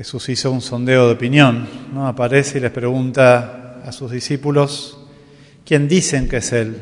Jesús hizo un sondeo de opinión, ¿no? Aparece y les pregunta a sus discípulos quién dicen que es Él,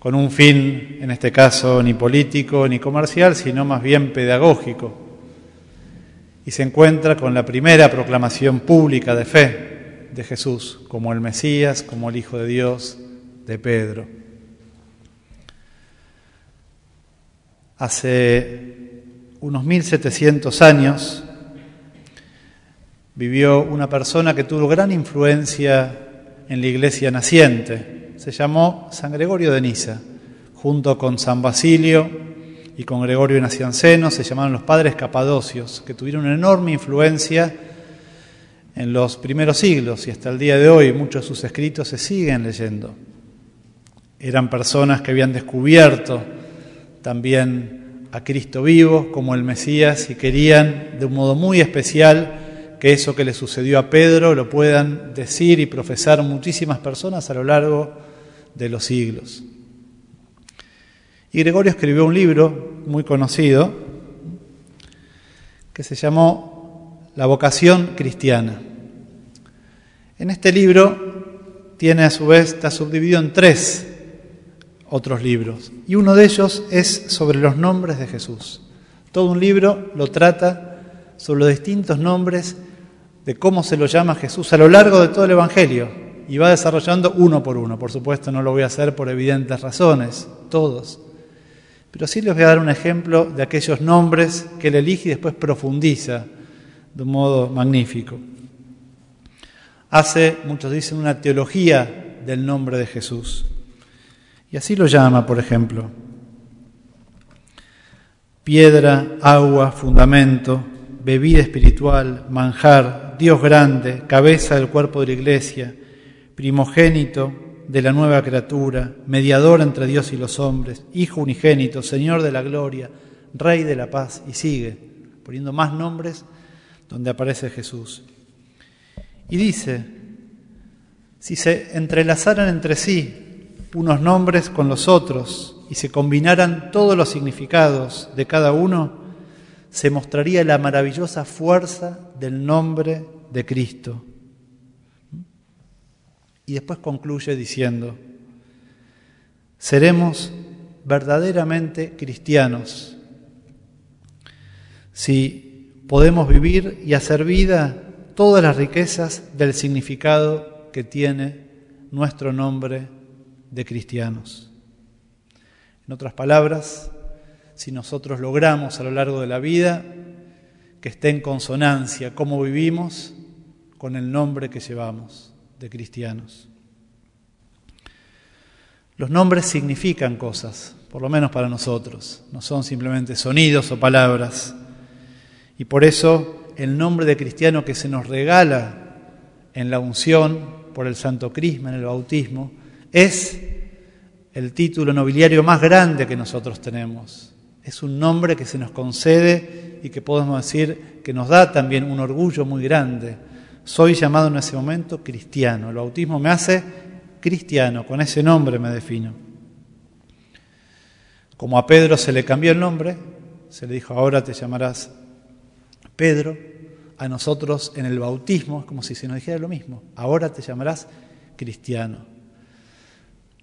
con un fin, en este caso, ni político ni comercial, sino más bien pedagógico. Y se encuentra con la primera proclamación pública de fe de Jesús, como el Mesías, como el Hijo de Dios, de Pedro. Hace unos 1700 años vivió una persona que tuvo gran influencia en la iglesia naciente. Se llamó San Gregorio de Niza. Junto con San Basilio y con Gregorio Nacianceno se llamaron los padres capadocios, que tuvieron una enorme influencia en los primeros siglos y hasta el día de hoy muchos de sus escritos se siguen leyendo. Eran personas que habían descubierto también a Cristo vivo como el Mesías y querían de un modo muy especial que eso que le sucedió a Pedro lo puedan decir y profesar muchísimas personas a lo largo de los siglos. Y Gregorio escribió un libro muy conocido que se llamó La vocación cristiana. En este libro tiene a su vez, está subdividido en tres otros libros. Y uno de ellos es sobre los nombres de Jesús. Todo un libro lo trata sobre los distintos nombres de cómo se lo llama Jesús a lo largo de todo el Evangelio. Y va desarrollando uno por uno. Por supuesto no lo voy a hacer por evidentes razones, todos. Pero sí les voy a dar un ejemplo de aquellos nombres que él elige y después profundiza de un modo magnífico. Hace, muchos dicen, una teología del nombre de Jesús. Y así lo llama, por ejemplo. Piedra, agua, fundamento, bebida espiritual, manjar, Dios grande, cabeza del cuerpo de la iglesia, primogénito de la nueva criatura, mediador entre Dios y los hombres, Hijo unigénito, Señor de la gloria, Rey de la paz, y sigue, poniendo más nombres donde aparece Jesús. Y dice, si se entrelazaran entre sí unos nombres con los otros y se combinaran todos los significados de cada uno, se mostraría la maravillosa fuerza del nombre de Cristo. Y después concluye diciendo, seremos verdaderamente cristianos si podemos vivir y hacer vida todas las riquezas del significado que tiene nuestro nombre de cristianos. En otras palabras, si nosotros logramos a lo largo de la vida que esté en consonancia cómo vivimos con el nombre que llevamos de cristianos. Los nombres significan cosas, por lo menos para nosotros, no son simplemente sonidos o palabras. Y por eso el nombre de cristiano que se nos regala en la unción por el Santo Crisma, en el bautismo, es el título nobiliario más grande que nosotros tenemos. Es un nombre que se nos concede y que podemos decir que nos da también un orgullo muy grande. Soy llamado en ese momento cristiano. El bautismo me hace cristiano, con ese nombre me defino. Como a Pedro se le cambió el nombre, se le dijo, ahora te llamarás Pedro, a nosotros en el bautismo es como si se nos dijera lo mismo, ahora te llamarás cristiano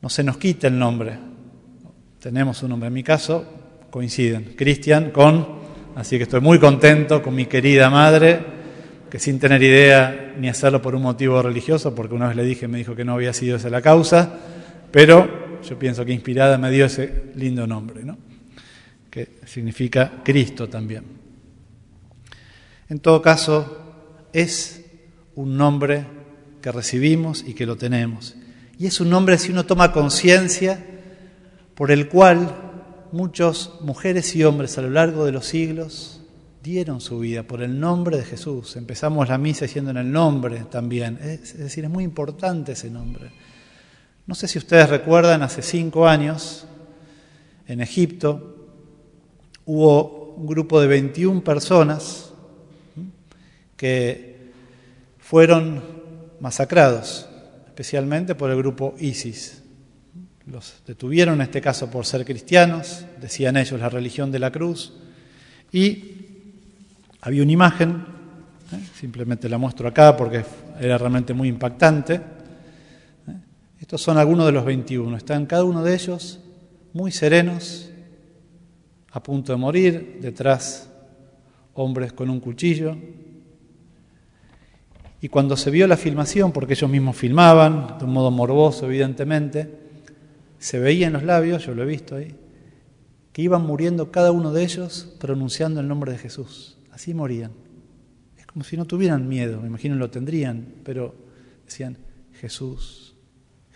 no se nos quita el nombre. Tenemos un nombre, en mi caso coinciden, Cristian con, así que estoy muy contento con mi querida madre, que sin tener idea ni hacerlo por un motivo religioso, porque una vez le dije, me dijo que no había sido esa la causa, pero yo pienso que inspirada me dio ese lindo nombre, ¿no? que significa Cristo también. En todo caso, es un nombre que recibimos y que lo tenemos. Y es un nombre, si uno toma conciencia, por el cual muchas mujeres y hombres a lo largo de los siglos dieron su vida por el nombre de Jesús. Empezamos la misa diciendo en el nombre también. Es decir, es muy importante ese nombre. No sé si ustedes recuerdan, hace cinco años, en Egipto, hubo un grupo de 21 personas que fueron masacrados especialmente por el grupo ISIS. Los detuvieron en este caso por ser cristianos, decían ellos la religión de la cruz, y había una imagen ¿eh? simplemente la muestro acá porque era realmente muy impactante. ¿eh? Estos son algunos de los 21, están cada uno de ellos muy serenos, a punto de morir, detrás hombres con un cuchillo. Y cuando se vio la filmación, porque ellos mismos filmaban, de un modo morboso evidentemente, se veía en los labios, yo lo he visto ahí, que iban muriendo cada uno de ellos pronunciando el nombre de Jesús. Así morían. Es como si no tuvieran miedo, me imagino lo tendrían, pero decían Jesús,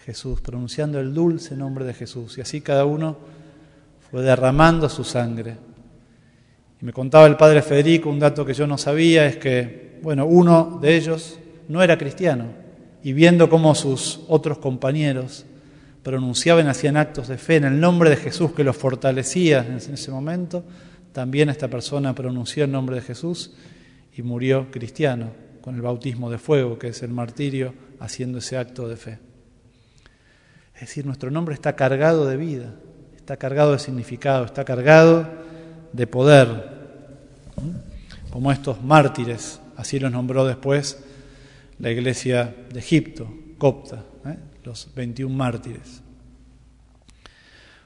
Jesús, pronunciando el dulce nombre de Jesús. Y así cada uno fue derramando su sangre. Y me contaba el padre Federico un dato que yo no sabía, es que, bueno, uno de ellos no era cristiano, y viendo cómo sus otros compañeros pronunciaban hacían actos de fe en el nombre de Jesús que los fortalecía en ese momento, también esta persona pronunció el nombre de Jesús y murió cristiano con el bautismo de fuego, que es el martirio, haciendo ese acto de fe. Es decir, nuestro nombre está cargado de vida, está cargado de significado, está cargado de poder, como estos mártires, así los nombró después la iglesia de Egipto, copta. Los 21 mártires.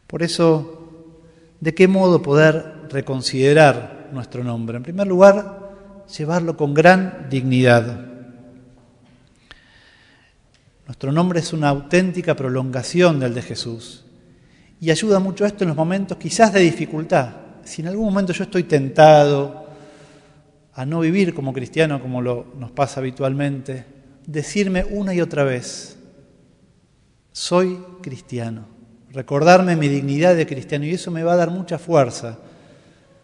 Por eso, ¿de qué modo poder reconsiderar nuestro nombre? En primer lugar, llevarlo con gran dignidad. Nuestro nombre es una auténtica prolongación del de Jesús. Y ayuda mucho esto en los momentos quizás de dificultad. Si en algún momento yo estoy tentado a no vivir como cristiano como lo nos pasa habitualmente, decirme una y otra vez, soy cristiano. Recordarme mi dignidad de cristiano y eso me va a dar mucha fuerza.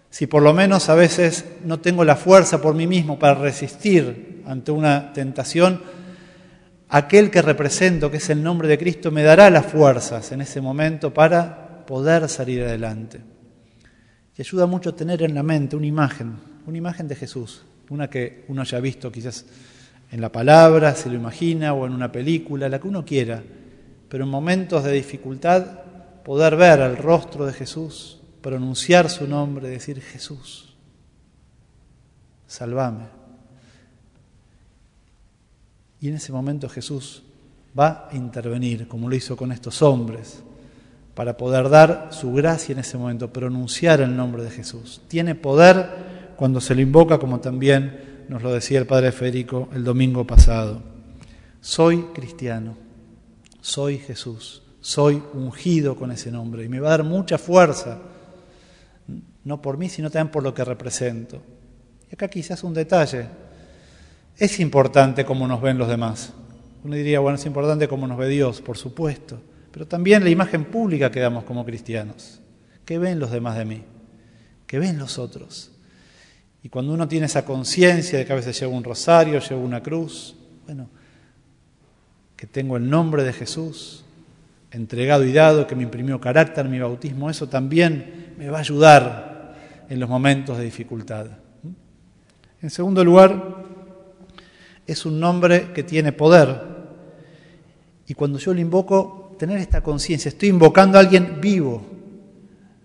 Si por lo menos a veces no tengo la fuerza por mí mismo para resistir ante una tentación, aquel que represento, que es el nombre de Cristo, me dará las fuerzas en ese momento para poder salir adelante. Y ayuda mucho tener en la mente una imagen, una imagen de Jesús, una que uno haya visto quizás en la palabra, se lo imagina, o en una película, la que uno quiera, pero en momentos de dificultad poder ver el rostro de Jesús, pronunciar su nombre, decir Jesús, salvame. Y en ese momento Jesús va a intervenir, como lo hizo con estos hombres, para poder dar su gracia en ese momento, pronunciar el nombre de Jesús. Tiene poder cuando se lo invoca, como también nos lo decía el Padre Federico el domingo pasado. Soy cristiano, soy Jesús, soy ungido con ese nombre y me va a dar mucha fuerza, no por mí, sino también por lo que represento. Y acá quizás un detalle, es importante cómo nos ven los demás. Uno diría, bueno, es importante cómo nos ve Dios, por supuesto, pero también la imagen pública que damos como cristianos. ¿Qué ven los demás de mí? ¿Qué ven los otros? Y cuando uno tiene esa conciencia de que a veces llevo un rosario, llevo una cruz, bueno, que tengo el nombre de Jesús entregado y dado, que me imprimió carácter mi bautismo, eso también me va a ayudar en los momentos de dificultad. En segundo lugar, es un nombre que tiene poder. Y cuando yo lo invoco, tener esta conciencia, estoy invocando a alguien vivo.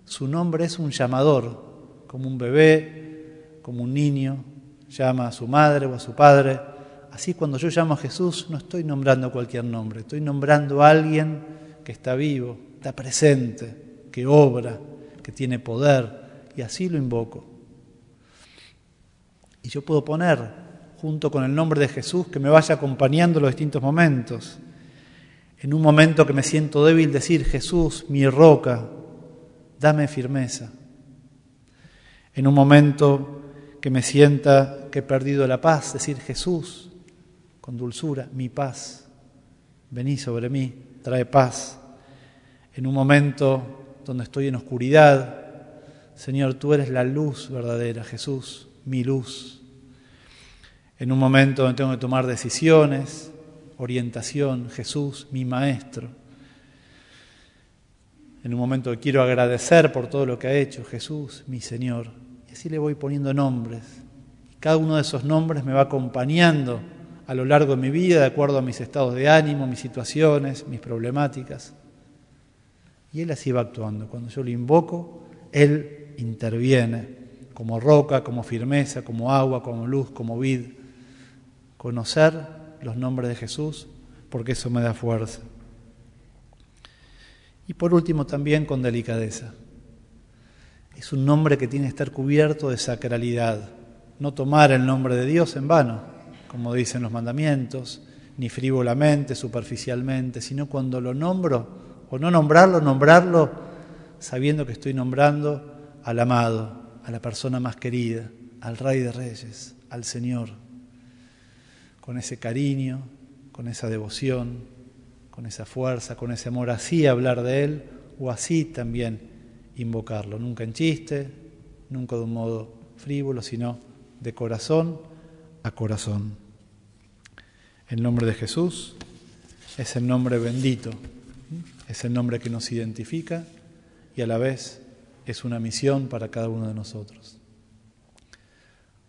Su nombre es un llamador, como un bebé, como un niño llama a su madre o a su padre. Así cuando yo llamo a Jesús no estoy nombrando cualquier nombre, estoy nombrando a alguien que está vivo, está presente, que obra, que tiene poder, y así lo invoco. Y yo puedo poner junto con el nombre de Jesús, que me vaya acompañando en los distintos momentos. En un momento que me siento débil, decir, Jesús, mi roca, dame firmeza. En un momento que me sienta que he perdido la paz, decir, Jesús, con dulzura, mi paz, vení sobre mí, trae paz. En un momento donde estoy en oscuridad, Señor, tú eres la luz verdadera, Jesús, mi luz en un momento donde tengo que tomar decisiones, orientación, Jesús, mi Maestro. En un momento que quiero agradecer por todo lo que ha hecho, Jesús, mi Señor. Y así le voy poniendo nombres. Cada uno de esos nombres me va acompañando a lo largo de mi vida, de acuerdo a mis estados de ánimo, mis situaciones, mis problemáticas. Y Él así va actuando. Cuando yo lo invoco, Él interviene como roca, como firmeza, como agua, como luz, como vid conocer los nombres de Jesús, porque eso me da fuerza. Y por último también con delicadeza. Es un nombre que tiene que estar cubierto de sacralidad. No tomar el nombre de Dios en vano, como dicen los mandamientos, ni frívolamente, superficialmente, sino cuando lo nombro, o no nombrarlo, nombrarlo sabiendo que estoy nombrando al amado, a la persona más querida, al Rey de Reyes, al Señor, con ese cariño, con esa devoción, con esa fuerza, con ese amor, así hablar de Él o así también invocarlo, nunca en chiste, nunca de un modo frívolo, sino de corazón a corazón. El nombre de Jesús es el nombre bendito, es el nombre que nos identifica y a la vez es una misión para cada uno de nosotros.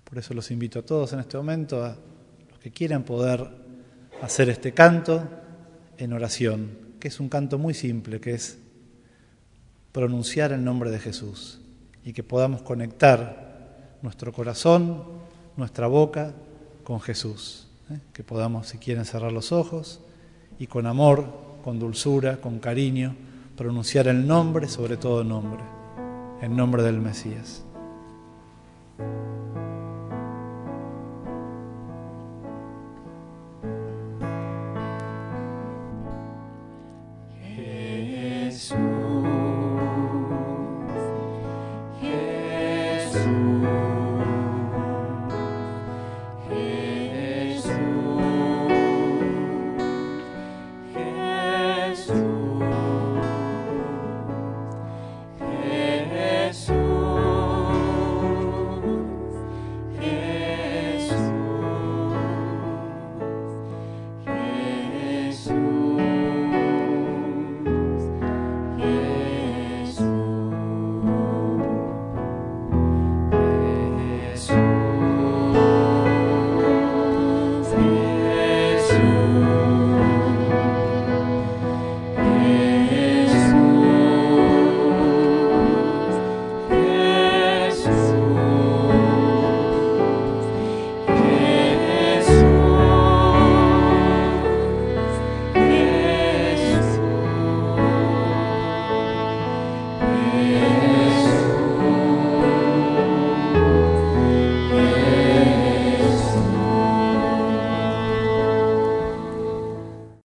Por eso los invito a todos en este momento, a los que quieran poder hacer este canto en oración, que es un canto muy simple, que es pronunciar el nombre de Jesús y que podamos conectar nuestro corazón, nuestra boca con Jesús. ¿eh? Que podamos, si quieren, cerrar los ojos y con amor, con dulzura, con cariño, pronunciar el nombre, sobre todo nombre, el nombre del Mesías.